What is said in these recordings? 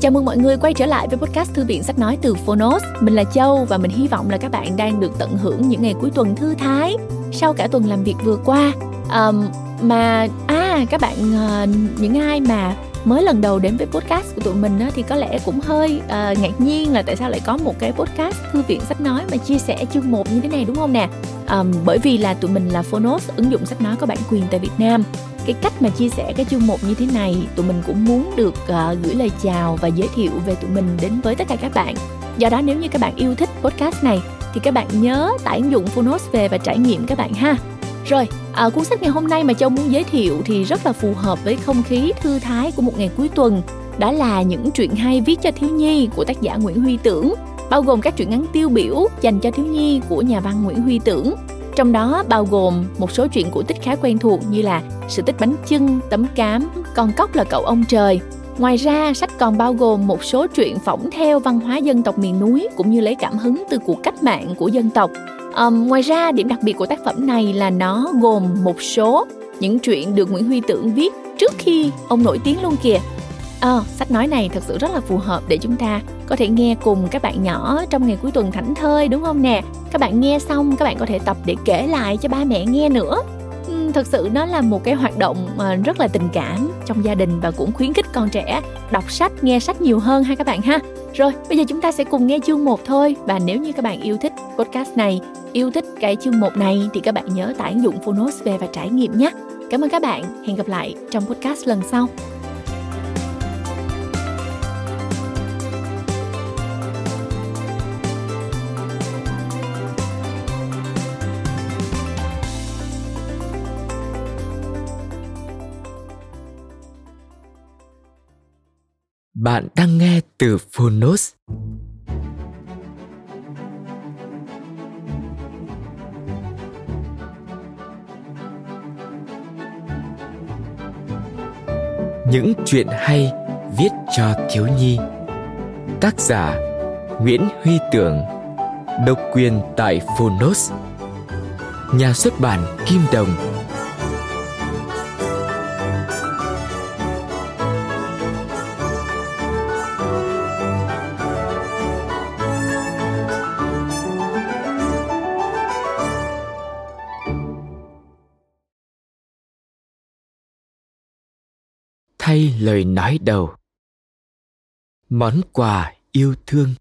Chào mừng mọi người quay trở lại với podcast Thư viện Sách Nói từ Phonos. Mình là Châu và mình hy vọng là các bạn đang được tận hưởng những ngày cuối tuần thư thái sau cả tuần làm việc vừa qua. Um, mà à các bạn uh, những ai mà mới lần đầu đến với podcast của tụi mình á, thì có lẽ cũng hơi uh, ngạc nhiên là tại sao lại có một cái podcast thư viện sách nói mà chia sẻ chương một như thế này đúng không nè? Um, bởi vì là tụi mình là Phonos ứng dụng sách nói có bản quyền tại Việt Nam. Cái cách mà chia sẻ cái chương một như thế này tụi mình cũng muốn được uh, gửi lời chào và giới thiệu về tụi mình đến với tất cả các bạn. Do đó nếu như các bạn yêu thích podcast này thì các bạn nhớ tải ứng dụng Phonos về và trải nghiệm các bạn ha rồi, à, cuốn sách ngày hôm nay mà Châu muốn giới thiệu thì rất là phù hợp với không khí thư thái của một ngày cuối tuần. Đó là những truyện hay viết cho thiếu nhi của tác giả Nguyễn Huy Tưởng, bao gồm các truyện ngắn tiêu biểu dành cho thiếu nhi của nhà văn Nguyễn Huy Tưởng. Trong đó bao gồm một số truyện cổ tích khá quen thuộc như là Sự tích bánh chưng, Tấm cám, Con cóc là cậu ông trời. Ngoài ra, sách còn bao gồm một số truyện phỏng theo văn hóa dân tộc miền núi cũng như lấy cảm hứng từ cuộc cách mạng của dân tộc Um, ngoài ra điểm đặc biệt của tác phẩm này là nó gồm một số những chuyện được Nguyễn Huy Tưởng viết trước khi ông nổi tiếng luôn kìa. À, sách nói này thật sự rất là phù hợp để chúng ta có thể nghe cùng các bạn nhỏ trong ngày cuối tuần thảnh thơi đúng không nè? Các bạn nghe xong các bạn có thể tập để kể lại cho ba mẹ nghe nữa. Ừ, thật sự nó là một cái hoạt động ờ, rất là tình cảm trong gia đình và cũng khuyến khích con trẻ đọc sách, nghe sách nhiều hơn ha các bạn ha. Rồi, bây giờ chúng ta sẽ cùng nghe chương 1 thôi và nếu như các bạn yêu thích podcast này, yêu thích cái chương 1 này thì các bạn nhớ tải ứng dụng Phonos về và trải nghiệm nhé. Cảm ơn các bạn, hẹn gặp lại trong podcast lần sau. Bạn đang nghe từ Phonos. Những chuyện hay viết cho thiếu nhi. Tác giả Nguyễn Huy Tưởng. Độc quyền tại Phonos. Nhà xuất bản Kim Đồng thay lời nói đầu. Món quà yêu thương.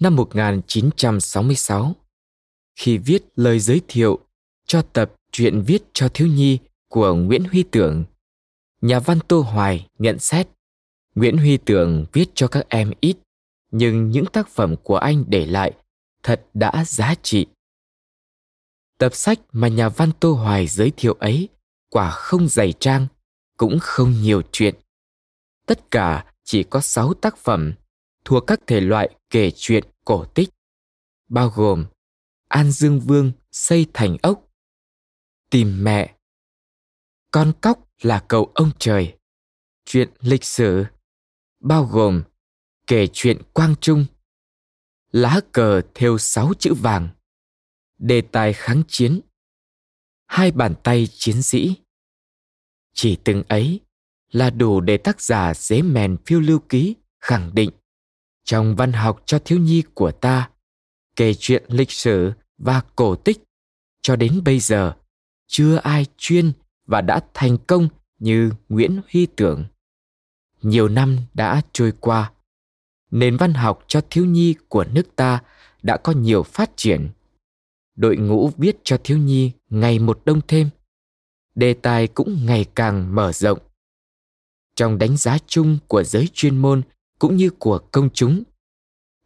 Năm 1966 khi viết lời giới thiệu cho tập truyện viết cho thiếu nhi của Nguyễn Huy Tưởng, nhà văn Tô Hoài nhận xét, Nguyễn Huy Tưởng viết cho các em ít, nhưng những tác phẩm của anh để lại thật đã giá trị. Tập sách mà nhà văn Tô Hoài giới thiệu ấy quả không dày trang cũng không nhiều chuyện. Tất cả chỉ có 6 tác phẩm thuộc các thể loại kể chuyện cổ tích, bao gồm An Dương Vương xây thành ốc, Tìm mẹ, Con cóc là cầu ông trời, chuyện lịch sử, bao gồm kể chuyện Quang Trung, lá cờ thêu sáu chữ vàng, đề tài kháng chiến, hai bàn tay chiến sĩ chỉ từng ấy là đủ để tác giả dế mèn phiêu lưu ký, khẳng định. Trong văn học cho thiếu nhi của ta, kể chuyện lịch sử và cổ tích, cho đến bây giờ, chưa ai chuyên và đã thành công như nguyễn huy tưởng. Nhiều năm đã trôi qua, nền văn học cho thiếu nhi của nước ta đã có nhiều phát triển. Đội ngũ viết cho thiếu nhi ngày một đông thêm đề tài cũng ngày càng mở rộng. Trong đánh giá chung của giới chuyên môn cũng như của công chúng,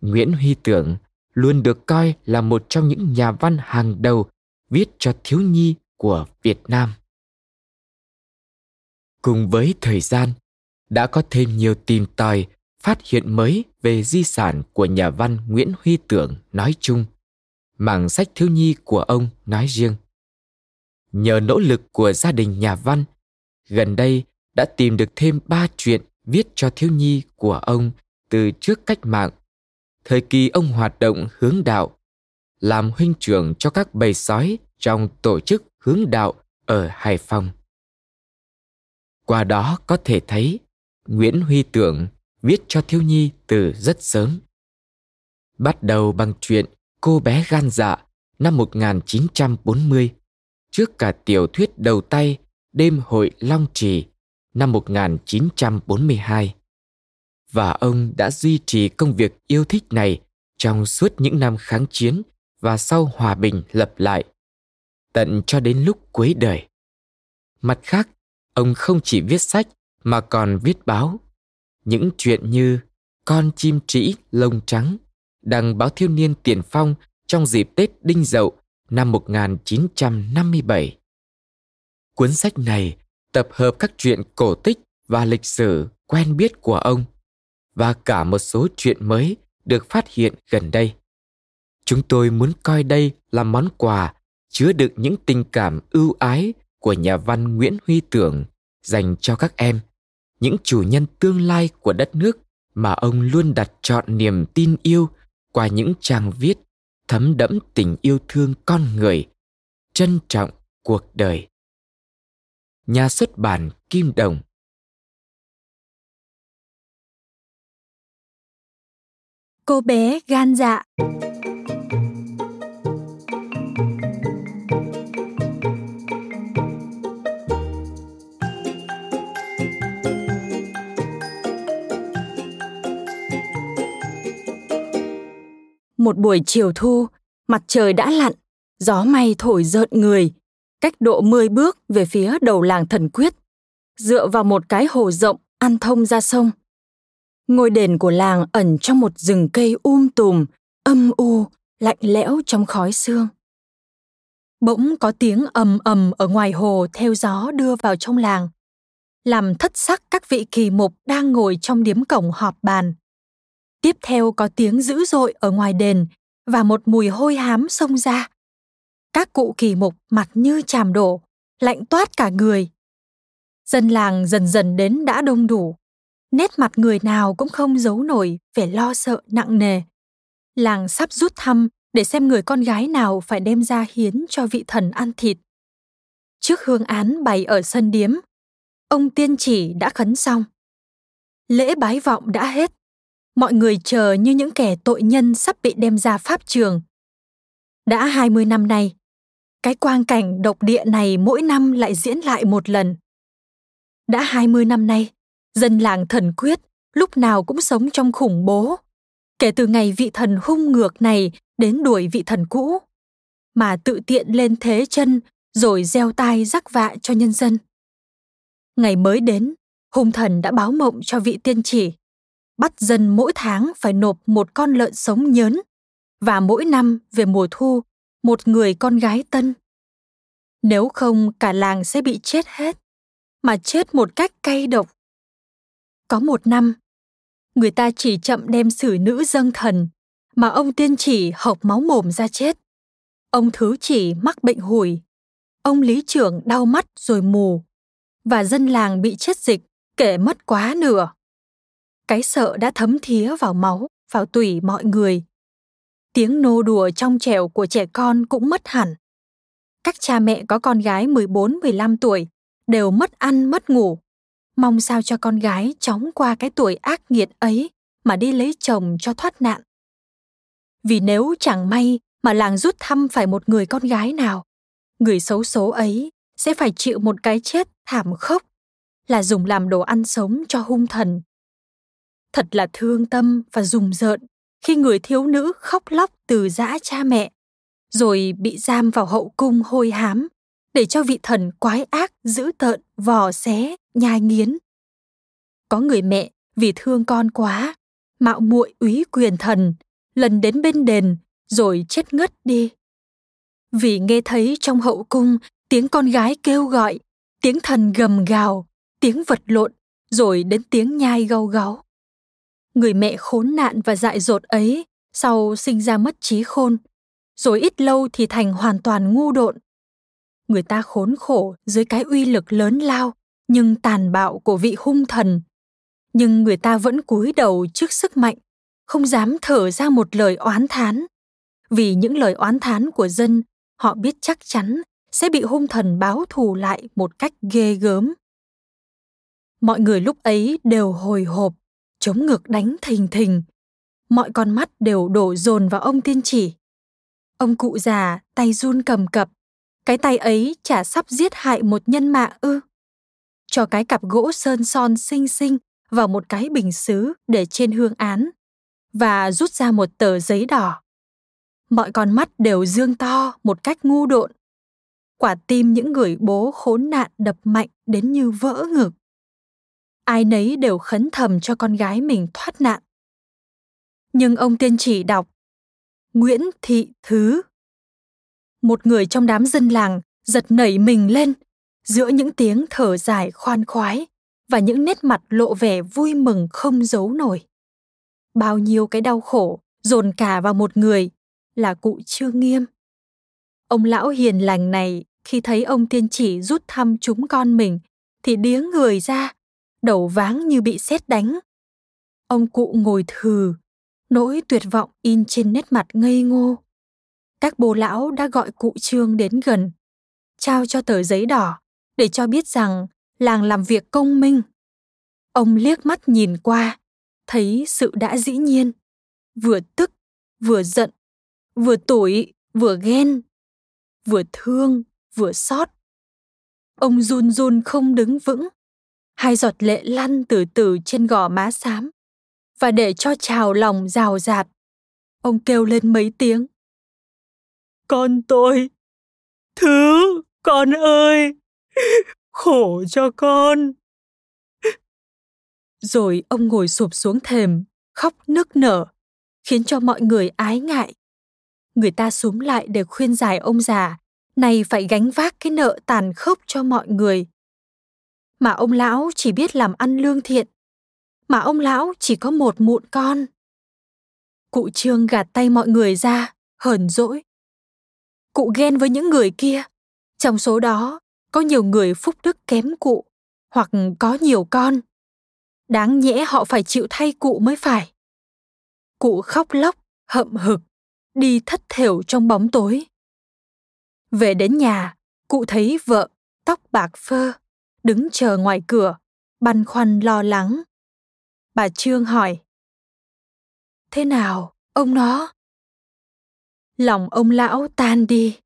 nguyễn huy tưởng luôn được coi là một trong những nhà văn hàng đầu viết cho thiếu nhi của việt nam. Cùng với thời gian, đã có thêm nhiều tìm tòi, phát hiện mới về di sản của nhà văn nguyễn huy tưởng nói chung, mảng sách thiếu nhi của ông nói riêng. Nhờ nỗ lực của gia đình nhà văn, gần đây đã tìm được thêm ba chuyện viết cho thiếu nhi của ông từ trước cách mạng. Thời kỳ ông hoạt động hướng đạo, làm huynh trưởng cho các bầy sói trong tổ chức hướng đạo ở Hải Phòng. Qua đó có thể thấy Nguyễn Huy Tưởng viết cho thiếu nhi từ rất sớm. Bắt đầu bằng chuyện Cô bé gan dạ năm 1940, trước cả tiểu thuyết đầu tay Đêm hội Long Trì năm 1942. Và ông đã duy trì công việc yêu thích này trong suốt những năm kháng chiến và sau hòa bình lập lại, tận cho đến lúc cuối đời. Mặt khác, ông không chỉ viết sách mà còn viết báo. Những chuyện như Con chim trĩ lông trắng, đăng báo thiếu niên tiền phong trong dịp Tết Đinh Dậu năm 1957. Cuốn sách này tập hợp các chuyện cổ tích và lịch sử quen biết của ông và cả một số chuyện mới được phát hiện gần đây. Chúng tôi muốn coi đây là món quà chứa đựng những tình cảm ưu ái của nhà văn Nguyễn Huy Tưởng dành cho các em, những chủ nhân tương lai của đất nước mà ông luôn đặt trọn niềm tin yêu qua những trang viết thấm đẫm tình yêu thương con người, trân trọng cuộc đời. Nhà xuất bản Kim Đồng Cô bé gan dạ Một buổi chiều thu, mặt trời đã lặn, gió may thổi rợn người, cách độ 10 bước về phía đầu làng thần quyết, dựa vào một cái hồ rộng ăn thông ra sông. Ngôi đền của làng ẩn trong một rừng cây um tùm, âm u, lạnh lẽo trong khói sương. Bỗng có tiếng ầm ầm ở ngoài hồ theo gió đưa vào trong làng, làm thất sắc các vị kỳ mục đang ngồi trong điếm cổng họp bàn. Tiếp theo có tiếng dữ dội ở ngoài đền và một mùi hôi hám xông ra. Các cụ kỳ mục mặt như chàm đổ, lạnh toát cả người. Dân làng dần dần đến đã đông đủ. Nét mặt người nào cũng không giấu nổi vẻ lo sợ nặng nề. Làng sắp rút thăm để xem người con gái nào phải đem ra hiến cho vị thần ăn thịt. Trước hương án bày ở sân điếm, ông tiên chỉ đã khấn xong. Lễ bái vọng đã hết mọi người chờ như những kẻ tội nhân sắp bị đem ra pháp trường. Đã 20 năm nay, cái quang cảnh độc địa này mỗi năm lại diễn lại một lần. Đã 20 năm nay, dân làng thần quyết lúc nào cũng sống trong khủng bố. Kể từ ngày vị thần hung ngược này đến đuổi vị thần cũ, mà tự tiện lên thế chân rồi gieo tai rắc vạ cho nhân dân. Ngày mới đến, hung thần đã báo mộng cho vị tiên chỉ bắt dân mỗi tháng phải nộp một con lợn sống nhớn và mỗi năm về mùa thu, một người con gái tân. Nếu không, cả làng sẽ bị chết hết, mà chết một cách cay độc. Có một năm, người ta chỉ chậm đem xử nữ dâng thần, mà ông tiên chỉ hộc máu mồm ra chết. Ông thứ chỉ mắc bệnh hủi, ông lý trưởng đau mắt rồi mù, và dân làng bị chết dịch kể mất quá nửa cái sợ đã thấm thía vào máu, vào tủy mọi người. Tiếng nô đùa trong trẻo của trẻ con cũng mất hẳn. Các cha mẹ có con gái 14-15 tuổi đều mất ăn mất ngủ. Mong sao cho con gái chóng qua cái tuổi ác nghiệt ấy mà đi lấy chồng cho thoát nạn. Vì nếu chẳng may mà làng rút thăm phải một người con gái nào, người xấu số ấy sẽ phải chịu một cái chết thảm khốc là dùng làm đồ ăn sống cho hung thần thật là thương tâm và rùng rợn khi người thiếu nữ khóc lóc từ giã cha mẹ, rồi bị giam vào hậu cung hôi hám để cho vị thần quái ác dữ tợn, vò xé, nhai nghiến. Có người mẹ vì thương con quá, mạo muội úy quyền thần, lần đến bên đền rồi chết ngất đi. Vì nghe thấy trong hậu cung tiếng con gái kêu gọi, tiếng thần gầm gào, tiếng vật lộn rồi đến tiếng nhai gâu gáu người mẹ khốn nạn và dại dột ấy sau sinh ra mất trí khôn, rồi ít lâu thì thành hoàn toàn ngu độn. Người ta khốn khổ dưới cái uy lực lớn lao, nhưng tàn bạo của vị hung thần. Nhưng người ta vẫn cúi đầu trước sức mạnh, không dám thở ra một lời oán thán. Vì những lời oán thán của dân, họ biết chắc chắn sẽ bị hung thần báo thù lại một cách ghê gớm. Mọi người lúc ấy đều hồi hộp chống ngực đánh thình thình. Mọi con mắt đều đổ dồn vào ông tiên chỉ. Ông cụ già, tay run cầm cập. Cái tay ấy chả sắp giết hại một nhân mạng ư. Cho cái cặp gỗ sơn son xinh xinh vào một cái bình xứ để trên hương án. Và rút ra một tờ giấy đỏ. Mọi con mắt đều dương to một cách ngu độn. Quả tim những người bố khốn nạn đập mạnh đến như vỡ ngực ai nấy đều khấn thầm cho con gái mình thoát nạn. Nhưng ông tiên chỉ đọc, nguyễn thị thứ. Một người trong đám dân làng giật nảy mình lên, giữa những tiếng thở dài khoan khoái và những nét mặt lộ vẻ vui mừng không giấu nổi. Bao nhiêu cái đau khổ dồn cả vào một người là cụ trương nghiêm. Ông lão hiền lành này khi thấy ông tiên chỉ rút thăm chúng con mình thì điếng người ra đầu váng như bị sét đánh. Ông cụ ngồi thừ, nỗi tuyệt vọng in trên nét mặt ngây ngô. Các bố lão đã gọi cụ trương đến gần, trao cho tờ giấy đỏ để cho biết rằng làng làm việc công minh. Ông liếc mắt nhìn qua, thấy sự đã dĩ nhiên, vừa tức, vừa giận, vừa tủi vừa ghen, vừa thương, vừa xót. Ông run run không đứng vững hai giọt lệ lăn từ từ trên gò má xám và để cho trào lòng rào rạt. Ông kêu lên mấy tiếng. Con tôi! Thứ con ơi! Khổ cho con! Rồi ông ngồi sụp xuống thềm khóc nức nở khiến cho mọi người ái ngại. Người ta súm lại để khuyên giải ông già này phải gánh vác cái nợ tàn khốc cho mọi người mà ông lão chỉ biết làm ăn lương thiện. Mà ông lão chỉ có một mụn con. Cụ trương gạt tay mọi người ra, hờn dỗi. Cụ ghen với những người kia. Trong số đó, có nhiều người phúc đức kém cụ, hoặc có nhiều con. Đáng nhẽ họ phải chịu thay cụ mới phải. Cụ khóc lóc, hậm hực, đi thất thểu trong bóng tối. Về đến nhà, cụ thấy vợ, tóc bạc phơ đứng chờ ngoài cửa băn khoăn lo lắng. Bà trương hỏi thế nào ông nó? Lòng ông lão tan đi.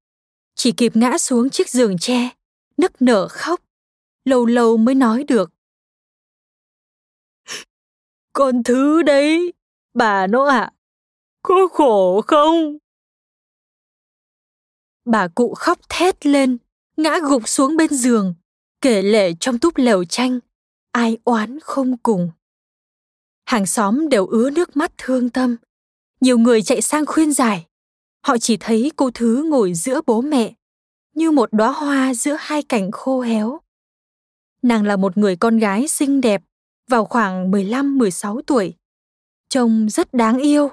Chỉ kịp ngã xuống chiếc giường tre nức nở khóc lâu lâu mới nói được. Con thứ đấy bà nó ạ à, có khổ không? Bà cụ khóc thét lên ngã gục xuống bên giường kể lệ trong túp lều tranh, ai oán không cùng hàng xóm đều ứa nước mắt thương tâm nhiều người chạy sang khuyên giải họ chỉ thấy cô thứ ngồi giữa bố mẹ, như một đóa hoa giữa hai cành khô héo nàng là một người con gái xinh đẹp, vào khoảng 15-16 tuổi. Trông rất đáng yêu.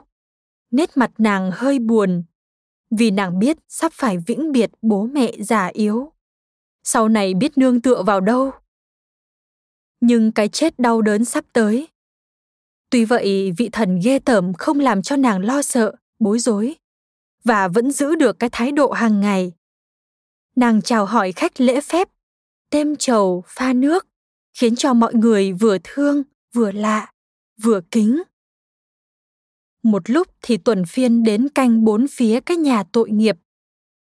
Nét mặt nàng hơi buồn, vì nàng biết sắp phải vĩnh biệt bố mẹ già yếu. Sau này biết nương tựa vào đâu. Nhưng cái chết đau đớn sắp tới. Tuy vậy, vị thần ghê tởm không làm cho nàng lo sợ, bối rối và vẫn giữ được cái thái độ hàng ngày. Nàng chào hỏi khách lễ phép, tem trầu, pha nước, khiến cho mọi người vừa thương, vừa lạ, vừa kính một lúc thì tuần phiên đến canh bốn phía cái nhà tội nghiệp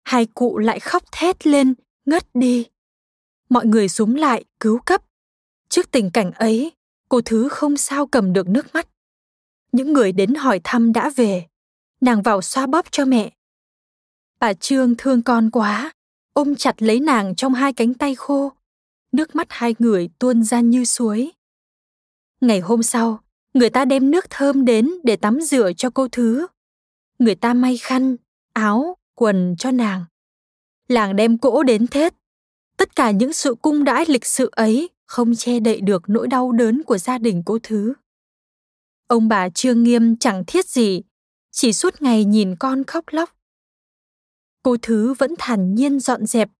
hai cụ lại khóc thét lên ngất đi. Mọi người súng lại, cứu cấp. Trước tình cảnh ấy, cô thứ không sao cầm được nước mắt. Những người đến hỏi thăm đã về. Nàng vào xoa bóp cho mẹ. Bà trương thương con quá, ôm chặt lấy nàng trong hai cánh tay khô. Nước mắt hai người tuôn ra như suối. Ngày hôm sau, người ta đem nước thơm đến để tắm rửa cho cô thứ. Người ta may khăn, áo, quần cho nàng làng đem cỗ đến thết. Tất cả những sự cung đãi lịch sự ấy không che đậy được nỗi đau đớn của gia đình cô thứ. Ông bà trương nghiêm chẳng thiết gì, chỉ suốt ngày nhìn con khóc lóc. Cô thứ vẫn thản nhiên dọn dẹp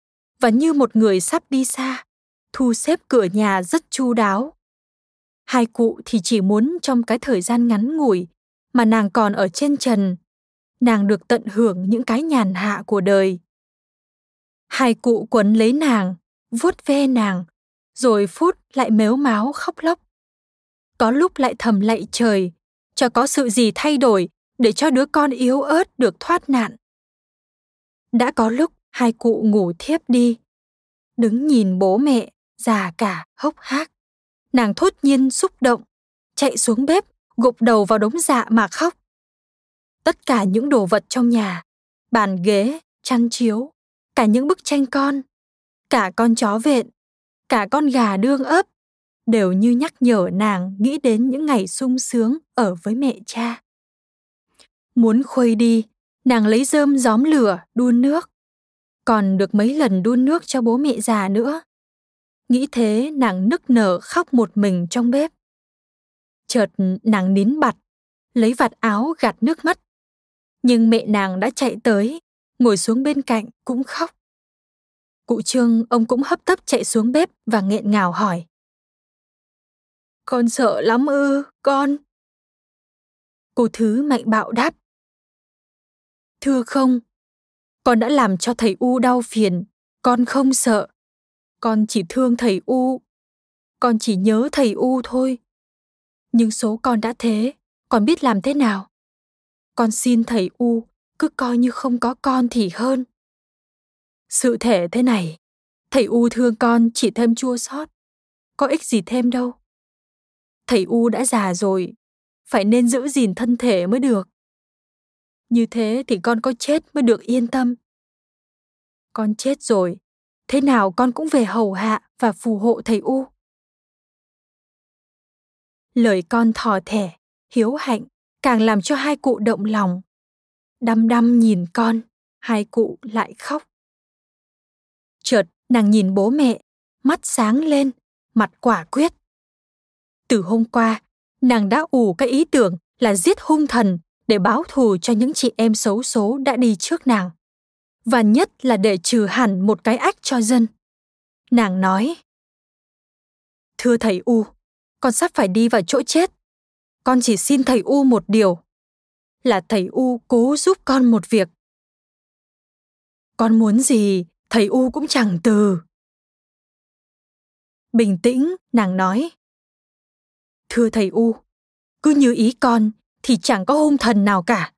và như một người sắp đi xa, thu xếp cửa nhà rất chu đáo. Hai cụ thì chỉ muốn trong cái thời gian ngắn ngủi mà nàng còn ở trên trần, nàng được tận hưởng những cái nhàn hạ của đời hai cụ quấn lấy nàng vuốt ve nàng rồi phút lại mếu máo khóc lóc. Có lúc lại thầm lạy trời, cho có sự gì thay đổi để cho đứa con yếu ớt được thoát nạn. Đã có lúc hai cụ ngủ thiếp đi, đứng nhìn bố mẹ già cả hốc hác. Nàng thốt nhiên xúc động, chạy xuống bếp, gục đầu vào đống dạ mà khóc. Tất cả những đồ vật trong nhà, bàn ghế, chăn chiếu, cả những bức tranh con, cả con chó vện, cả con gà đương ấp, đều như nhắc nhở nàng nghĩ đến những ngày sung sướng ở với mẹ cha. Muốn khuây đi, nàng lấy rơm gióm lửa đun nước. Còn được mấy lần đun nước cho bố mẹ già nữa. Nghĩ thế nàng nức nở khóc một mình trong bếp. Chợt nàng nín bặt, lấy vạt áo gạt nước mắt. Nhưng mẹ nàng đã chạy tới, ngồi xuống bên cạnh cũng khóc. Cụ Trương ông cũng hấp tấp chạy xuống bếp và nghẹn ngào hỏi. Con sợ lắm ư, con. Cô Thứ mạnh bạo đáp. Thưa không, con đã làm cho thầy U đau phiền, con không sợ. Con chỉ thương thầy U. Con chỉ nhớ thầy U thôi. Nhưng số con đã thế, con biết làm thế nào? Con xin thầy U cứ coi như không có con thì hơn. Sự thể thế này, thầy U thương con chỉ thêm chua xót, có ích gì thêm đâu. Thầy U đã già rồi, phải nên giữ gìn thân thể mới được. Như thế thì con có chết mới được yên tâm. Con chết rồi, thế nào con cũng về hầu hạ và phù hộ thầy U. Lời con thò thẻ, hiếu hạnh càng làm cho hai cụ động lòng. Đăm đăm nhìn con, hai cụ lại khóc. Chợt nàng nhìn bố mẹ, mắt sáng lên, mặt quả quyết. Từ hôm qua, nàng đã ủ cái ý tưởng là giết hung thần để báo thù cho những chị em xấu số đã đi trước nàng. Và nhất là để trừ hẳn một cái ách cho dân. Nàng nói, Thưa thầy U, con sắp phải đi vào chỗ chết. Con chỉ xin thầy U một điều, là thầy U cố giúp con một việc. Con muốn gì, thầy U cũng chẳng từ. Bình tĩnh, nàng nói. Thưa thầy U, cứ như ý con thì chẳng có hung thần nào cả.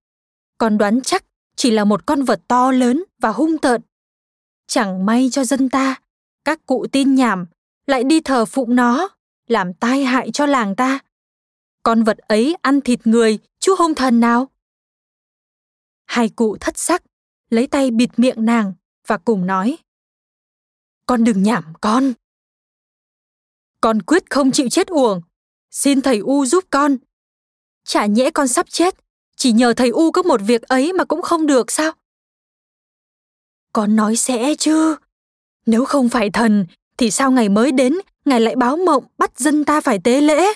Con đoán chắc chỉ là một con vật to lớn và hung tợn. Chẳng may cho dân ta, các cụ tin nhảm lại đi thờ phụng nó, làm tai hại cho làng ta. Con vật ấy ăn thịt người, chú hung thần nào? Hai cụ thất sắc, lấy tay bịt miệng nàng và cùng nói. Con đừng nhảm con. Con quyết không chịu chết uổng. Xin thầy U giúp con. Chả nhẽ con sắp chết, chỉ nhờ thầy U có một việc ấy mà cũng không được sao? Con nói sẽ chứ. Nếu không phải thần, thì sao ngày mới đến, ngài lại báo mộng bắt dân ta phải tế lễ?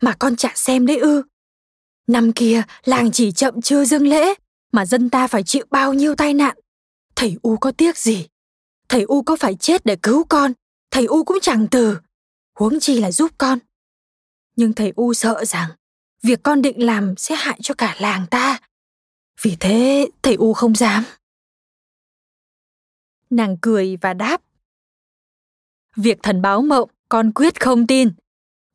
Mà con chả xem đấy ư. Năm kia, làng chỉ chậm chưa dâng lễ, mà dân ta phải chịu bao nhiêu tai nạn. Thầy U có tiếc gì? Thầy U có phải chết để cứu con, thầy U cũng chẳng từ. Huống chi là giúp con. Nhưng thầy U sợ rằng việc con định làm sẽ hại cho cả làng ta. Vì thế thầy U không dám. Nàng cười và đáp. Việc thần báo mộng con quyết không tin.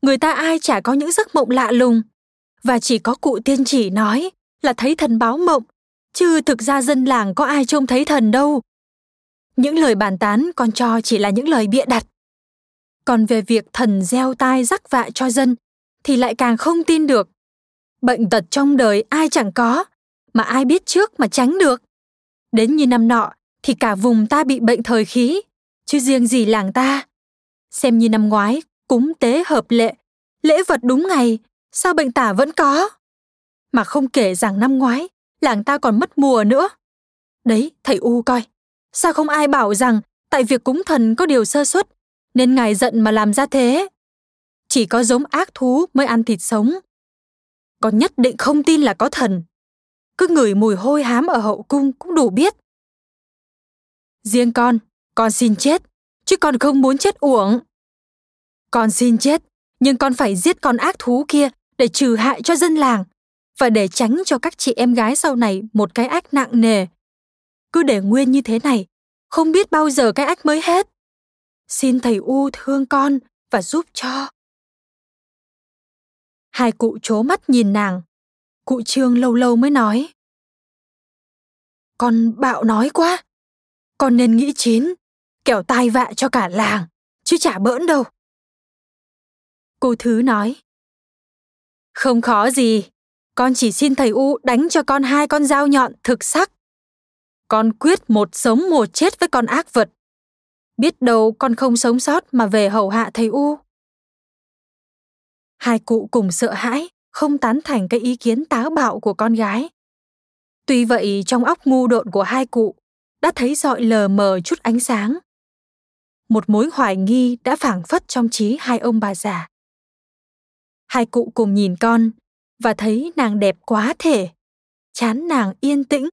Người ta ai chả có những giấc mộng lạ lùng. Và chỉ có cụ tiên chỉ nói là thấy thần báo mộng chứ thực ra dân làng có ai trông thấy thần đâu. Những lời bàn tán con cho chỉ là những lời bịa đặt. Còn về việc thần gieo tai rắc vạ cho dân thì lại càng không tin được. Bệnh tật trong đời ai chẳng có, mà ai biết trước mà tránh được. Đến như năm nọ thì cả vùng ta bị bệnh thời khí, chứ riêng gì làng ta. Xem như năm ngoái, cúng tế hợp lệ, lễ vật đúng ngày, sao bệnh tả vẫn có? Mà không kể rằng năm ngoái, làng ta còn mất mùa nữa. Đấy, thầy U coi, sao không ai bảo rằng tại việc cúng thần có điều sơ suất, nên ngài giận mà làm ra thế. Chỉ có giống ác thú mới ăn thịt sống. Con nhất định không tin là có thần. Cứ ngửi mùi hôi hám ở hậu cung cũng đủ biết. Riêng con, con xin chết, chứ con không muốn chết uổng. Con xin chết, nhưng con phải giết con ác thú kia để trừ hại cho dân làng và để tránh cho các chị em gái sau này một cái ách nặng nề. Cứ để nguyên như thế này, không biết bao giờ cái ách mới hết. xin thầy u thương con và giúp cho. Hai cụ chố mắt nhìn nàng. Cụ trương lâu lâu mới nói. Con bạo nói quá. Con nên nghĩ chín kẻo tai vạ cho cả làng chứ chả bỡn đâu. Cô thứ nói. Không khó gì con chỉ xin thầy u đánh cho con hai con dao nhọn thực sắc. Con quyết một sống một chết với con ác vật. Biết đâu con không sống sót mà về hầu hạ thầy u. Hai cụ cùng sợ hãi, không tán thành cái ý kiến táo bạo của con gái. Tuy vậy, trong óc ngu độn của hai cụ, đã thấy dọi lờ mờ chút ánh sáng. Một mối hoài nghi đã phảng phất trong trí hai ông bà già. Hai cụ cùng nhìn con và thấy nàng đẹp quá thể. Chán nàng yên tĩnh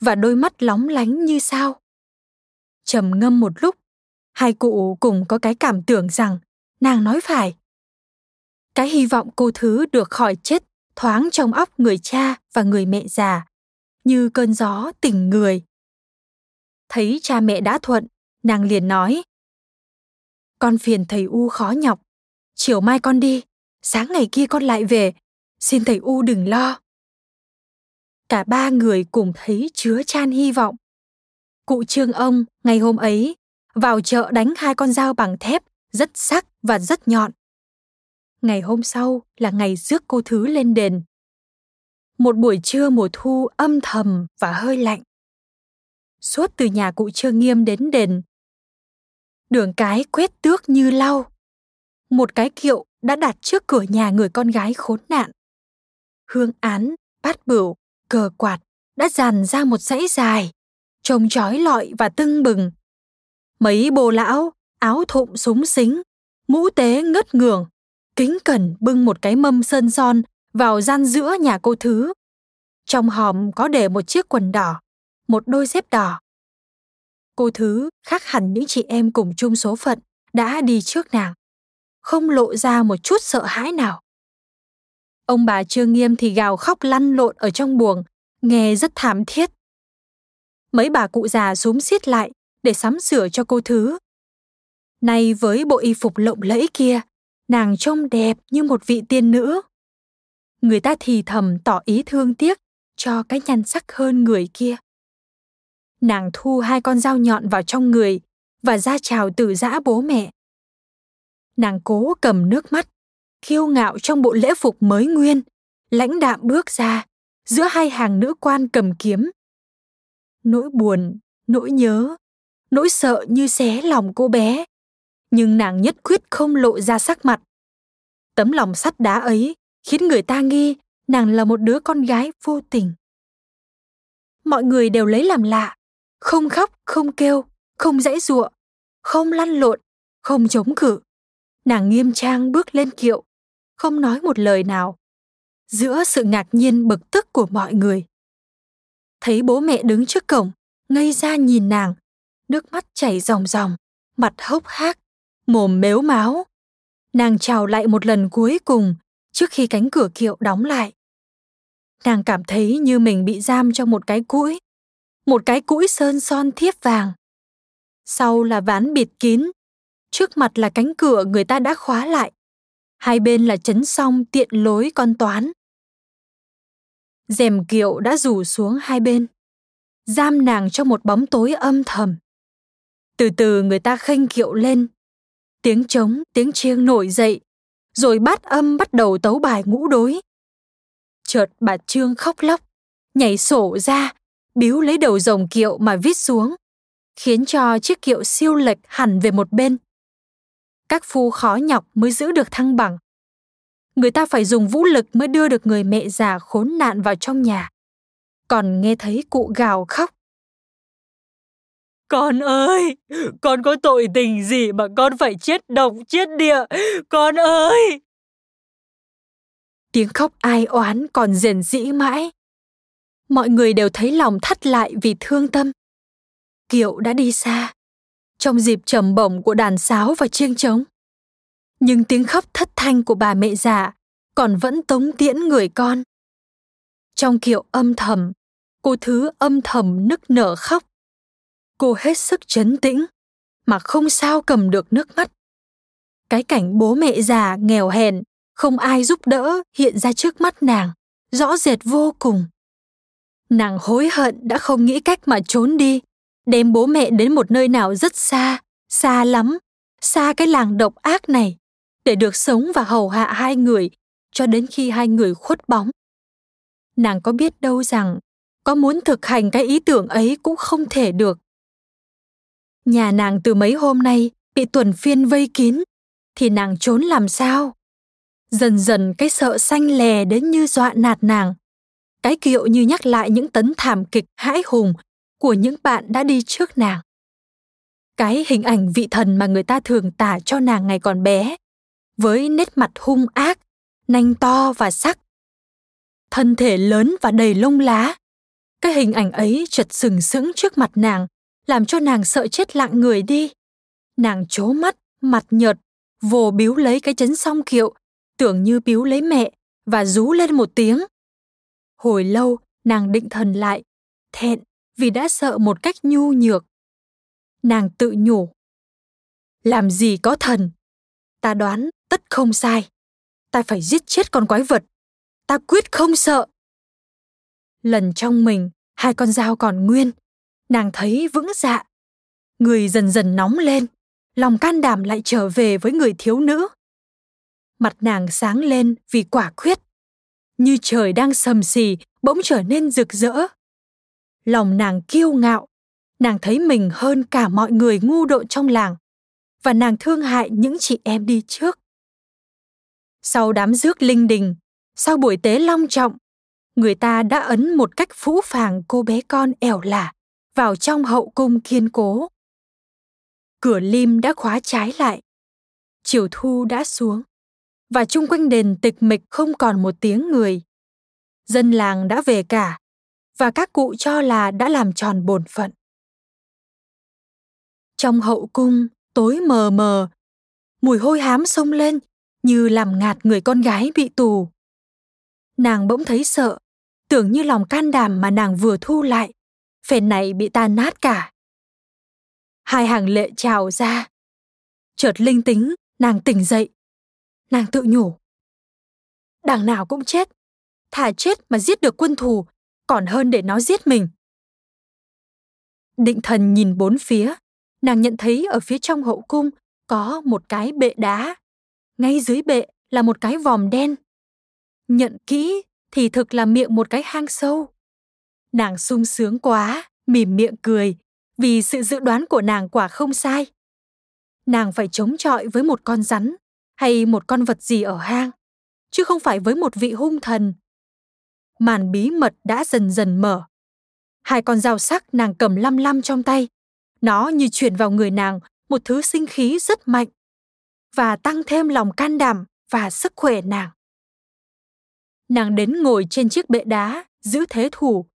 và đôi mắt lóng lánh như sao. Trầm ngâm một lúc, hai cụ cùng có cái cảm tưởng rằng nàng nói phải. Cái hy vọng cô thứ được khỏi chết thoáng trong óc người cha và người mẹ già, như cơn gió tỉnh người. Thấy cha mẹ đã thuận, nàng liền nói, con phiền thầy u khó nhọc, chiều mai con đi, sáng ngày kia con lại về xin thầy u đừng lo. Cả ba người cùng thấy chứa chan hy vọng. Cụ trương ông, ngày hôm ấy, vào chợ đánh hai con dao bằng thép, rất sắc và rất nhọn. Ngày hôm sau là ngày rước cô thứ lên đền. Một buổi trưa mùa thu âm thầm và hơi lạnh. Suốt từ nhà cụ trương nghiêm đến đền. Đường cái quét tước như lau. Một cái kiệu đã đặt trước cửa nhà người con gái khốn nạn hương án, bát bửu, cờ quạt đã dàn ra một dãy dài, trông trói lọi và tưng bừng. Mấy bồ lão, áo thụng súng xính, mũ tế ngất ngường kính cẩn bưng một cái mâm sơn son vào gian giữa nhà cô thứ. Trong hòm có để một chiếc quần đỏ, một đôi dép đỏ. Cô thứ khác hẳn những chị em cùng chung số phận đã đi trước nàng, không lộ ra một chút sợ hãi nào ông bà trương nghiêm thì gào khóc lăn lộn ở trong buồng, nghe rất thảm thiết. Mấy bà cụ già xúm xiết lại để sắm sửa cho cô thứ. Nay với bộ y phục lộng lẫy kia, nàng trông đẹp như một vị tiên nữ. Người ta thì thầm tỏ ý thương tiếc cho cái nhan sắc hơn người kia. Nàng thu hai con dao nhọn vào trong người và ra chào từ giã bố mẹ. Nàng cố cầm nước mắt kiêu ngạo trong bộ lễ phục mới nguyên, lãnh đạm bước ra, giữa hai hàng nữ quan cầm kiếm. Nỗi buồn, nỗi nhớ, nỗi sợ như xé lòng cô bé, nhưng nàng nhất quyết không lộ ra sắc mặt. Tấm lòng sắt đá ấy khiến người ta nghi nàng là một đứa con gái vô tình. Mọi người đều lấy làm lạ, không khóc, không kêu, không dãy giụa, không lăn lộn, không chống cự. Nàng nghiêm trang bước lên kiệu không nói một lời nào. Giữa sự ngạc nhiên bực tức của mọi người. Thấy bố mẹ đứng trước cổng, ngây ra nhìn nàng. Nước mắt chảy ròng ròng, mặt hốc hác, mồm mếu máo nàng chào lại một lần cuối cùng, trước khi cánh cửa kiệu đóng lại. Nàng cảm thấy như mình bị giam trong một cái cũi, một cái cũi sơn son thiếp vàng. Sau là ván bịt kín, trước mặt là cánh cửa người ta đã khóa lại hai bên là chấn song, tiện lối con toán. Rèm kiệu đã rủ xuống hai bên. Giam nàng trong một bóng tối âm thầm. Từ từ người ta khênh kiệu lên. Tiếng trống, tiếng chiêng nổi dậy. Rồi bát âm bắt đầu tấu bài ngũ đối. Chợt bà trương khóc lóc, nhảy sổ ra biếu lấy đầu rồng kiệu mà vít xuống, khiến cho chiếc kiệu siêu lệch hẳn về một bên các phu khó nhọc mới giữ được thăng bằng. Người ta phải dùng vũ lực mới đưa được người mẹ già khốn nạn vào trong nhà. Còn nghe thấy cụ gào khóc. Con ơi con có tội tình gì mà con phải chết độc chết địa? Con ơi! Tiếng khóc ai oán còn rền rĩ mãi. Mọi người đều thấy lòng thắt lại vì thương tâm. Kiệu đã đi xa trong dịp trầm bổng của đàn sáo và chiêng trống. Nhưng tiếng khóc thất thanh của bà mẹ già còn vẫn tống tiễn người con. Trong kiệu âm thầm, cô thứ âm thầm nức nở khóc. Cô hết sức chấn tĩnh mà không sao cầm được nước mắt. Cái cảnh bố mẹ già nghèo hèn, không ai giúp đỡ hiện ra trước mắt nàng, rõ rệt vô cùng. Nàng hối hận đã không nghĩ cách mà trốn đi đem bố mẹ đến một nơi nào rất xa xa lắm, xa cái làng độc ác này, để được sống và hầu hạ hai người cho đến khi hai người khuất bóng. Nàng có biết đâu rằng, có muốn thực hành cái ý tưởng ấy cũng không thể được. Nhà nàng từ mấy hôm nay bị tuần phiên vây kín, thì nàng trốn làm sao? Dần dần cái sợ xanh lè đến như dọa nạt nàng. Cái kiệu như nhắc lại những tấn thảm kịch hãi hùng của những bạn đã đi trước nàng. Cái hình ảnh vị thần mà người ta thường tả cho nàng ngày còn bé, với nét mặt hung ác, nanh to và sắc, thân thể lớn và đầy lông lá. Cái hình ảnh ấy chật sừng sững trước mặt nàng, làm cho nàng sợ chết lặng người đi. Nàng chố mắt, mặt nhợt, vồ biếu lấy cái chấn song kiệu, tưởng như biếu lấy mẹ, và rú lên một tiếng. Hồi lâu, nàng định thần lại, thẹn vì đã sợ một cách nhu nhược. Nàng tự nhủ, làm gì có thần? Ta đoán tất không sai. Ta phải giết chết con quái vật. Ta quyết không sợ. Lần trong mình, hai con dao còn nguyên. Nàng thấy vững dạ. Người dần dần nóng lên, lòng can đảm lại trở về với người thiếu nữ. Mặt nàng sáng lên vì quả quyết như trời đang sầm xì, bỗng trở nên rực rỡ lòng nàng kiêu ngạo. Nàng thấy mình hơn cả mọi người ngu độn trong làng. Và nàng thương hại những chị em đi trước. Sau đám rước linh đình, sau buổi tế long trọng, người ta đã ấn một cách phũ phàng cô bé con ẻo lả vào trong hậu cung kiên cố. Cửa lim đã khóa trái lại. Chiều thu đã xuống. Và chung quanh đền tịch mịch không còn một tiếng người. Dân làng đã về cả và các cụ cho là đã làm tròn bổn phận. Trong hậu cung, tối mờ mờ, mùi hôi hám xông lên, như làm ngạt người con gái bị tù. Nàng bỗng thấy sợ, tưởng như lòng can đảm mà nàng vừa thu lại phen này bị tan nát cả. Hai hàng lệ trào ra. Chợt linh tính, nàng tỉnh dậy. Nàng tự nhủ. Đằng nào cũng chết, thà chết mà giết được quân thù còn hơn để nó giết mình. Định thần nhìn bốn phía, nàng nhận thấy ở phía trong hậu cung có một cái bệ đá. Ngay dưới bệ là một cái vòm đen. Nhận kỹ thì thực là miệng một cái hang sâu. Nàng sung sướng quá, mỉm miệng cười, vì sự dự đoán của nàng quả không sai. Nàng phải chống chọi với một con rắn hay một con vật gì ở hang, chứ không phải với một vị hung thần màn bí mật đã dần dần mở. Hai con dao sắc nàng cầm lăm lăm trong tay. Nó như truyền vào người nàng, một thứ sinh khí rất mạnh. Và tăng thêm lòng can đảm và sức khỏe nàng. Nàng đến ngồi trên chiếc bệ đá, giữ thế thủ.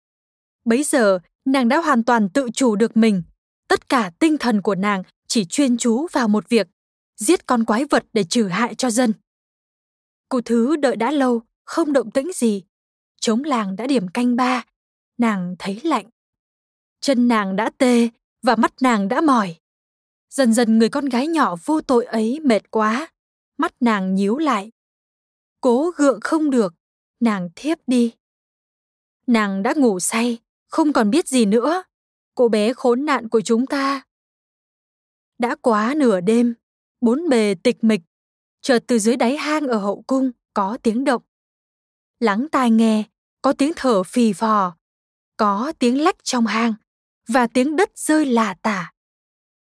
Bấy giờ, nàng đã hoàn toàn tự chủ được mình. Tất cả tinh thần của nàng chỉ chuyên chú vào một việc, giết con quái vật để trừ hại cho dân. Cô thứ đợi đã lâu, không động tĩnh gì chống làng đã điểm canh ba. Nàng thấy lạnh. Chân nàng đã tê và mắt nàng đã mỏi. Dần dần người con gái nhỏ vô tội ấy mệt quá. Mắt nàng nhíu lại. Cố gượng không được. Nàng thiếp đi. Nàng đã ngủ say, không còn biết gì nữa. Cô bé khốn nạn của chúng ta. Đã quá nửa đêm, bốn bề tịch mịch. Chợt từ dưới đáy hang ở hậu cung có tiếng động. Lắng tai nghe có tiếng thở phì phò có tiếng lách trong hang, và tiếng đất rơi lả tả.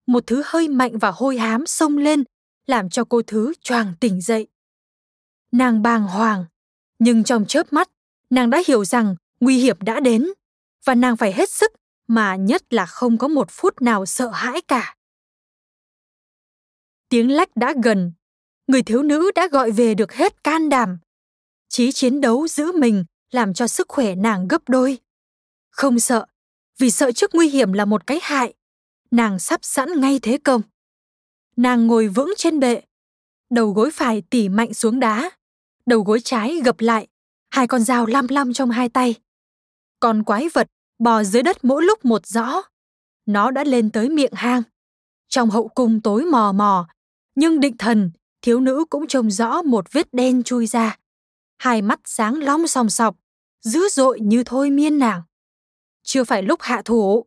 Một thứ hơi mạnh và hôi hám xông lên, làm cho cô thứ choàng tỉnh dậy. Nàng bàng hoàng, nhưng trong chớp mắt, nàng đã hiểu rằng nguy hiểm đã đến, và nàng phải hết sức, mà nhất là không có một phút nào sợ hãi cả. Tiếng lách đã gần, người thiếu nữ đã gọi về được hết can đảm. Chí chiến đấu giữ mình làm cho sức khỏe nàng gấp đôi. Không sợ vì sợ trước nguy hiểm là một cái hại. Nàng sắp sẵn ngay thế công. Nàng ngồi vững trên bệ. Đầu gối phải tỉ mạnh xuống đá. Đầu gối trái gập lại. Hai con dao lăm lăm trong hai tay. Con quái vật bò dưới đất mỗi lúc một rõ. Nó đã lên tới miệng hang. Trong hậu cung tối mò mò, nhưng định thần, thiếu nữ cũng trông rõ một vết đen chui ra. Hai mắt sáng long sòng sọc, dữ dội như thôi miên nàng. Chưa phải lúc hạ thủ,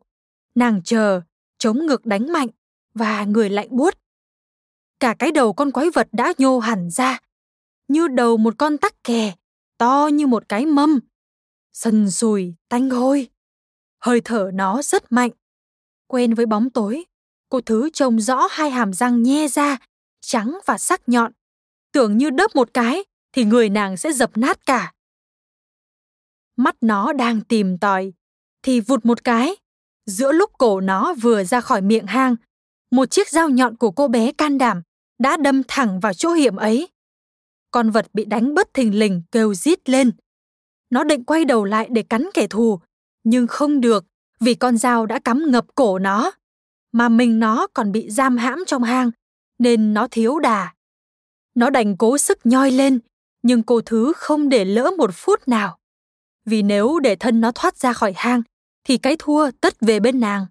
nàng chờ, chống ngực đánh mạnh và người lạnh buốt. Cả cái đầu con quái vật đã nhô hẳn ra, như đầu một con tắc kè, to như một cái mâm. Sần sùi, tanh hôi. Hơi thở nó rất mạnh. Quen với bóng tối, cô thứ trông rõ hai hàm răng nhe ra, trắng và sắc nhọn. Tưởng như đớp một cái thì người nàng sẽ dập nát cả. Mắt nó đang tìm tòi, thì vụt một cái. Giữa lúc cổ nó vừa ra khỏi miệng hang, một chiếc dao nhọn của cô bé can đảm đã đâm thẳng vào chỗ hiểm ấy. Con vật bị đánh bất thình lình kêu rít lên. Nó định quay đầu lại để cắn kẻ thù, nhưng không được vì con dao đã cắm ngập cổ nó. Mà mình nó còn bị giam hãm trong hang, nên nó thiếu đà. Nó đành cố sức nhoi lên, nhưng cô thứ không để lỡ một phút nào. Vì nếu để thân nó thoát ra khỏi hang, thì cái thua tất về bên nàng.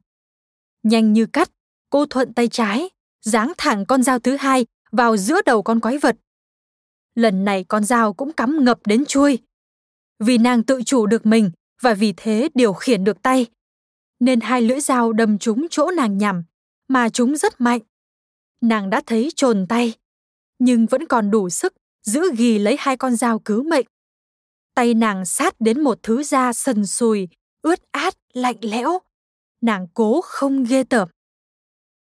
Nhanh như cắt, cô thuận tay trái, giáng thẳng con dao thứ hai vào giữa đầu con quái vật. Lần này con dao cũng cắm ngập đến chuôi. Vì nàng tự chủ được mình và vì thế điều khiển được tay, nên hai lưỡi dao đâm trúng chỗ nàng nhằm, mà chúng rất mạnh. Nàng đã thấy trồn tay, nhưng vẫn còn đủ sức giữ ghi lấy hai con dao cứu mệnh. Tay nàng sát đến một thứ da sần sùi, ướt át, lạnh lẽo. Nàng cố không ghê tởm.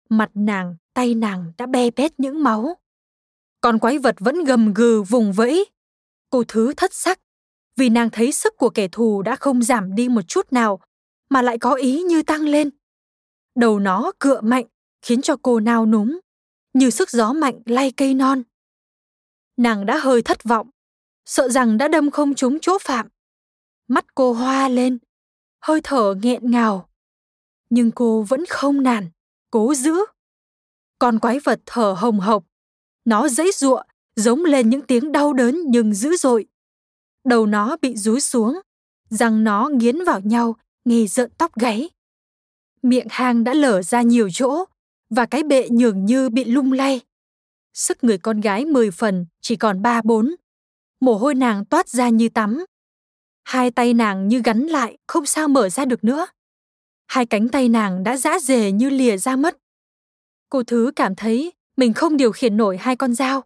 Mặt nàng, tay nàng đã be bét những máu. Con quái vật vẫn gầm gừ vùng vẫy. Cô thứ thất sắc, vì nàng thấy sức của kẻ thù đã không giảm đi một chút nào, mà lại có ý như tăng lên. Đầu nó cựa mạnh, khiến cho cô nao núng, như sức gió mạnh lay cây non. Nàng đã hơi thất vọng, sợ rằng đã đâm không trúng chỗ phạm. Mắt cô hoa lên, hơi thở nghẹn ngào. Nhưng cô vẫn không nản, cố giữ. Con quái vật thở hồng hộc, nó dãy giụa, giống lên những tiếng đau đớn nhưng dữ dội. Đầu nó bị rúi xuống, răng nó nghiến vào nhau, nghe rợn tóc gáy. Miệng hang đã lở ra nhiều chỗ, và cái bệ nhường như bị lung lay. Sức người con gái mười phần chỉ còn ba bốn. Mồ hôi nàng toát ra như tắm. Hai tay nàng như gắn lại, không sao mở ra được nữa. Hai cánh tay nàng đã rã rề như lìa ra mất. Cô Thứ cảm thấy mình không điều khiển nổi hai con dao,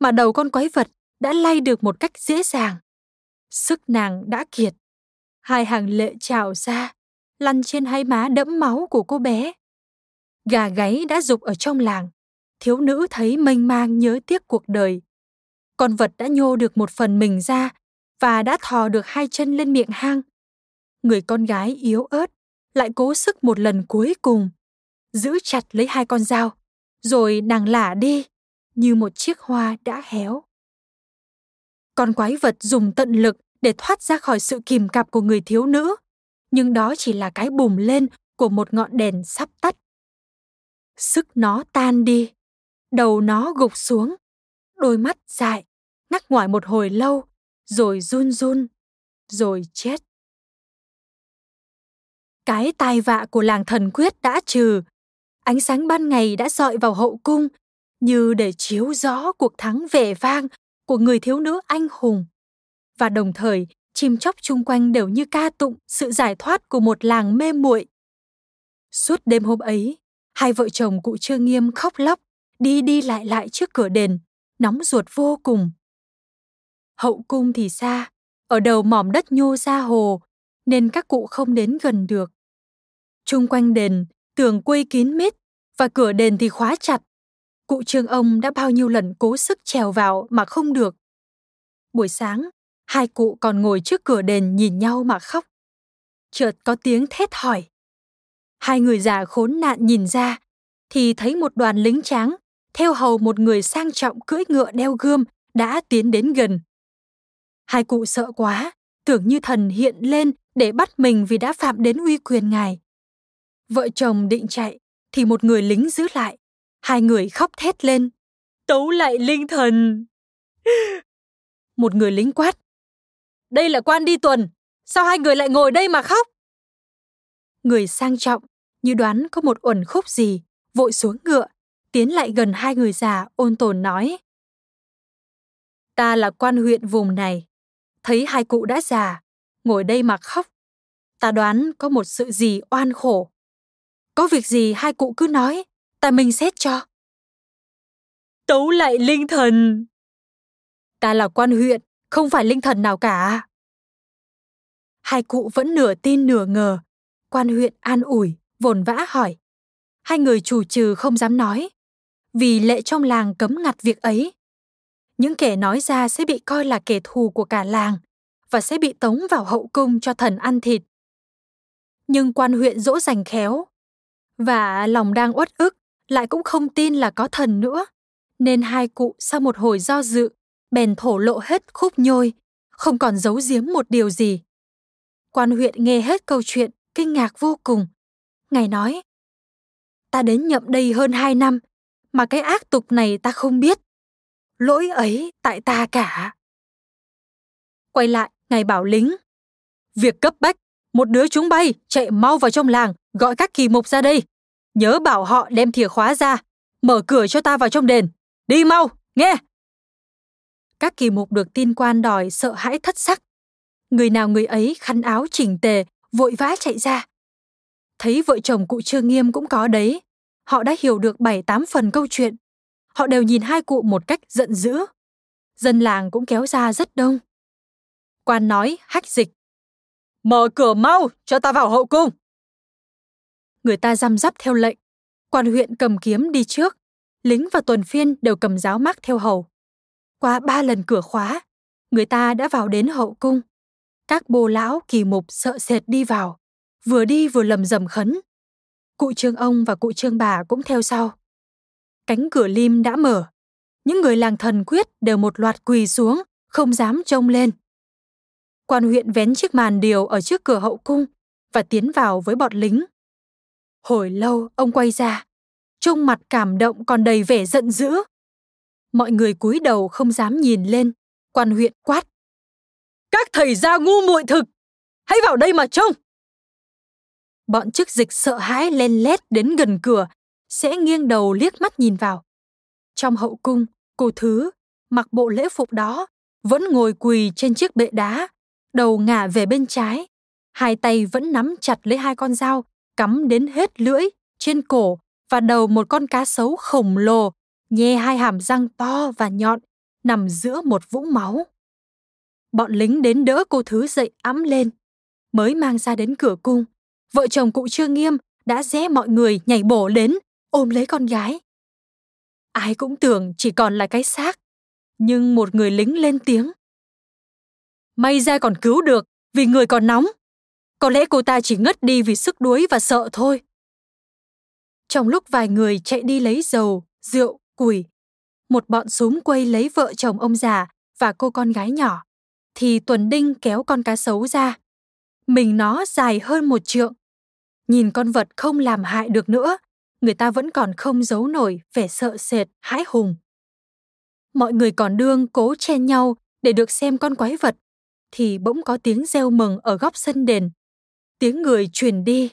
mà đầu con quái vật đã lay được một cách dễ dàng. Sức nàng đã kiệt. Hai hàng lệ trào ra, lăn trên hai má đẫm máu của cô bé. Gà gáy đã rục ở trong làng, thiếu nữ thấy mênh mang nhớ tiếc cuộc đời. Con vật đã nhô được một phần mình ra và đã thò được hai chân lên miệng hang. Người con gái yếu ớt lại cố sức một lần cuối cùng, giữ chặt lấy hai con dao, rồi nàng lả đi như một chiếc hoa đã héo. Con quái vật dùng tận lực để thoát ra khỏi sự kìm cặp của người thiếu nữ, nhưng đó chỉ là cái bùng lên của một ngọn đèn sắp tắt. Sức nó tan đi, đầu nó gục xuống, đôi mắt dại, ngắc ngoại một hồi lâu, rồi run run, rồi chết. Cái tai vạ của làng thần quyết đã trừ, ánh sáng ban ngày đã dọi vào hậu cung như để chiếu rõ cuộc thắng vẻ vang của người thiếu nữ anh hùng. Và đồng thời, chim chóc chung quanh đều như ca tụng sự giải thoát của một làng mê muội. Suốt đêm hôm ấy, hai vợ chồng cụ Trương Nghiêm khóc lóc, đi đi lại lại trước cửa đền, nóng ruột vô cùng. Hậu cung thì xa, ở đầu mỏm đất nhô ra hồ, nên các cụ không đến gần được. Trung quanh đền, tường quây kín mít và cửa đền thì khóa chặt. Cụ Trương ông đã bao nhiêu lần cố sức trèo vào mà không được. Buổi sáng, hai cụ còn ngồi trước cửa đền nhìn nhau mà khóc. Chợt có tiếng thét hỏi. Hai người già khốn nạn nhìn ra, thì thấy một đoàn lính tráng theo hầu một người sang trọng cưỡi ngựa đeo gươm đã tiến đến gần. Hai cụ sợ quá, tưởng như thần hiện lên để bắt mình vì đã phạm đến uy quyền ngài. Vợ chồng định chạy, thì một người lính giữ lại. Hai người khóc thét lên. Tấu lại linh thần! Một người lính quát. Đây là quan đi tuần, sao hai người lại ngồi đây mà khóc? Người sang trọng, như đoán có một uẩn khúc gì, vội xuống ngựa, tiến lại gần hai người già ôn tồn nói. Ta là quan huyện vùng này, thấy hai cụ đã già, ngồi đây mà khóc. Ta đoán có một sự gì oan khổ. Có việc gì hai cụ cứ nói, ta mình xét cho. Tấu lại linh thần. Ta là quan huyện, không phải linh thần nào cả. Hai cụ vẫn nửa tin nửa ngờ. Quan huyện an ủi, vồn vã hỏi. Hai người chủ trừ không dám nói, vì lệ trong làng cấm ngặt việc ấy. Những kẻ nói ra sẽ bị coi là kẻ thù của cả làng và sẽ bị tống vào hậu cung cho thần ăn thịt. Nhưng quan huyện dỗ dành khéo, và lòng đang uất ức lại cũng không tin là có thần nữa, nên hai cụ sau một hồi do dự bèn thổ lộ hết khúc nhôi, không còn giấu giếm một điều gì. Quan huyện nghe hết câu chuyện, kinh ngạc vô cùng. Ngài nói, ta đến nhậm đây hơn hai năm, mà cái ác tục này ta không biết. Lỗi ấy tại ta cả. Quay lại, ngài bảo lính. Việc cấp bách, một đứa chúng bay chạy mau vào trong làng, gọi các kỳ mục ra đây. Nhớ bảo họ đem thìa khóa ra, mở cửa cho ta vào trong đền. Đi mau, nghe! Các kỳ mục được tin quan đòi sợ hãi thất sắc. Người nào người ấy khăn áo chỉnh tề, vội vã chạy ra. Thấy vợ chồng cụ Trương Nghiêm cũng có đấy, họ đã hiểu được bảy tám phần câu chuyện. Họ đều nhìn hai cụ một cách giận dữ. Dân làng cũng kéo ra rất đông. Quan nói hách dịch. Mở cửa mau, cho ta vào hậu cung. Người ta răm rắp theo lệnh. Quan huyện cầm kiếm đi trước. Lính và tuần phiên đều cầm giáo mác theo hầu. Qua ba lần cửa khóa, người ta đã vào đến hậu cung. Các bồ lão kỳ mục sợ sệt đi vào, vừa đi vừa lầm rầm khấn. Cụ trương ông và cụ trương bà cũng theo sau. Cánh cửa lim đã mở. Những người làng thần quyết đều một loạt quỳ xuống, không dám trông lên. Quan huyện vén chiếc màn điều ở trước cửa hậu cung và tiến vào với bọn lính. Hồi lâu ông quay ra, trông mặt cảm động còn đầy vẻ giận dữ. Mọi người cúi đầu không dám nhìn lên, quan huyện quát. Các thầy gia ngu muội thực, hãy vào đây mà trông. Bọn chức dịch sợ hãi len lét đến gần cửa, sẽ nghiêng đầu liếc mắt nhìn vào. Trong hậu cung, cô thứ, mặc bộ lễ phục đó, vẫn ngồi quỳ trên chiếc bệ đá, đầu ngả về bên trái, hai tay vẫn nắm chặt lấy hai con dao, cắm đến hết lưỡi, trên cổ và đầu một con cá sấu khổng lồ, nhe hai hàm răng to và nhọn, nằm giữa một vũng máu. Bọn lính đến đỡ cô thứ dậy ấm lên, mới mang ra đến cửa cung. Vợ chồng cụ Trương Nghiêm đã rẽ mọi người nhảy bổ đến, ôm lấy con gái. Ai cũng tưởng chỉ còn là cái xác, nhưng một người lính lên tiếng. May ra còn cứu được, vì người còn nóng. Có lẽ cô ta chỉ ngất đi vì sức đuối và sợ thôi. Trong lúc vài người chạy đi lấy dầu, rượu, củi, một bọn súng quay lấy vợ chồng ông già và cô con gái nhỏ, thì Tuần Đinh kéo con cá sấu ra. Mình nó dài hơn một trượng. Nhìn con vật không làm hại được nữa, người ta vẫn còn không giấu nổi vẻ sợ sệt, hãi hùng. Mọi người còn đương cố chen nhau để được xem con quái vật, thì bỗng có tiếng reo mừng ở góc sân đền. Tiếng người truyền đi.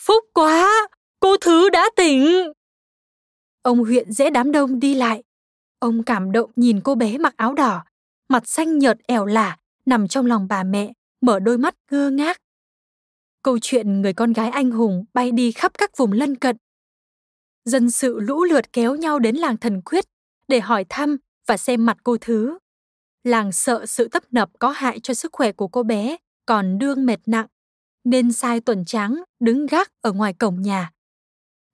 Phúc quá! Cô Thứ đã tỉnh! Ông huyện dễ đám đông đi lại. Ông cảm động nhìn cô bé mặc áo đỏ, mặt xanh nhợt ẻo lả, nằm trong lòng bà mẹ, mở đôi mắt ngơ ngác. Câu chuyện người con gái anh hùng bay đi khắp các vùng lân cận. Dân sự lũ lượt kéo nhau đến làng thần quyết để hỏi thăm và xem mặt cô Thứ. Làng sợ sự tấp nập có hại cho sức khỏe của cô bé, còn đương mệt nặng, nên sai tuần tráng đứng gác ở ngoài cổng nhà.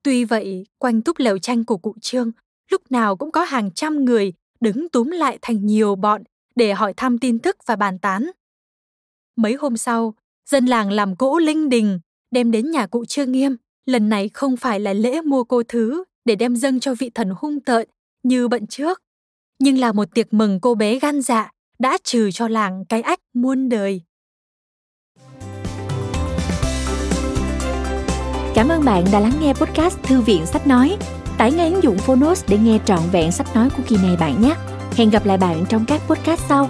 Tuy vậy, quanh túp lều tranh của cụ Trương, lúc nào cũng có hàng trăm người đứng túm lại thành nhiều bọn để hỏi thăm tin tức và bàn tán. Mấy hôm sau, dân làng làm cỗ linh đình, đem đến nhà cụ Trương Nghiêm. Lần này không phải là lễ mua cô thứ để đem dâng cho vị thần hung tợn như bận trước, nhưng là một tiệc mừng cô bé gan dạ đã trừ cho làng cái ách muôn đời. Cảm ơn bạn đã lắng nghe podcast Thư viện Sách Nói. Tải ngay ứng dụng Phonos để nghe trọn vẹn sách nói của kỳ này bạn nhé. Hẹn gặp lại bạn trong các podcast sau.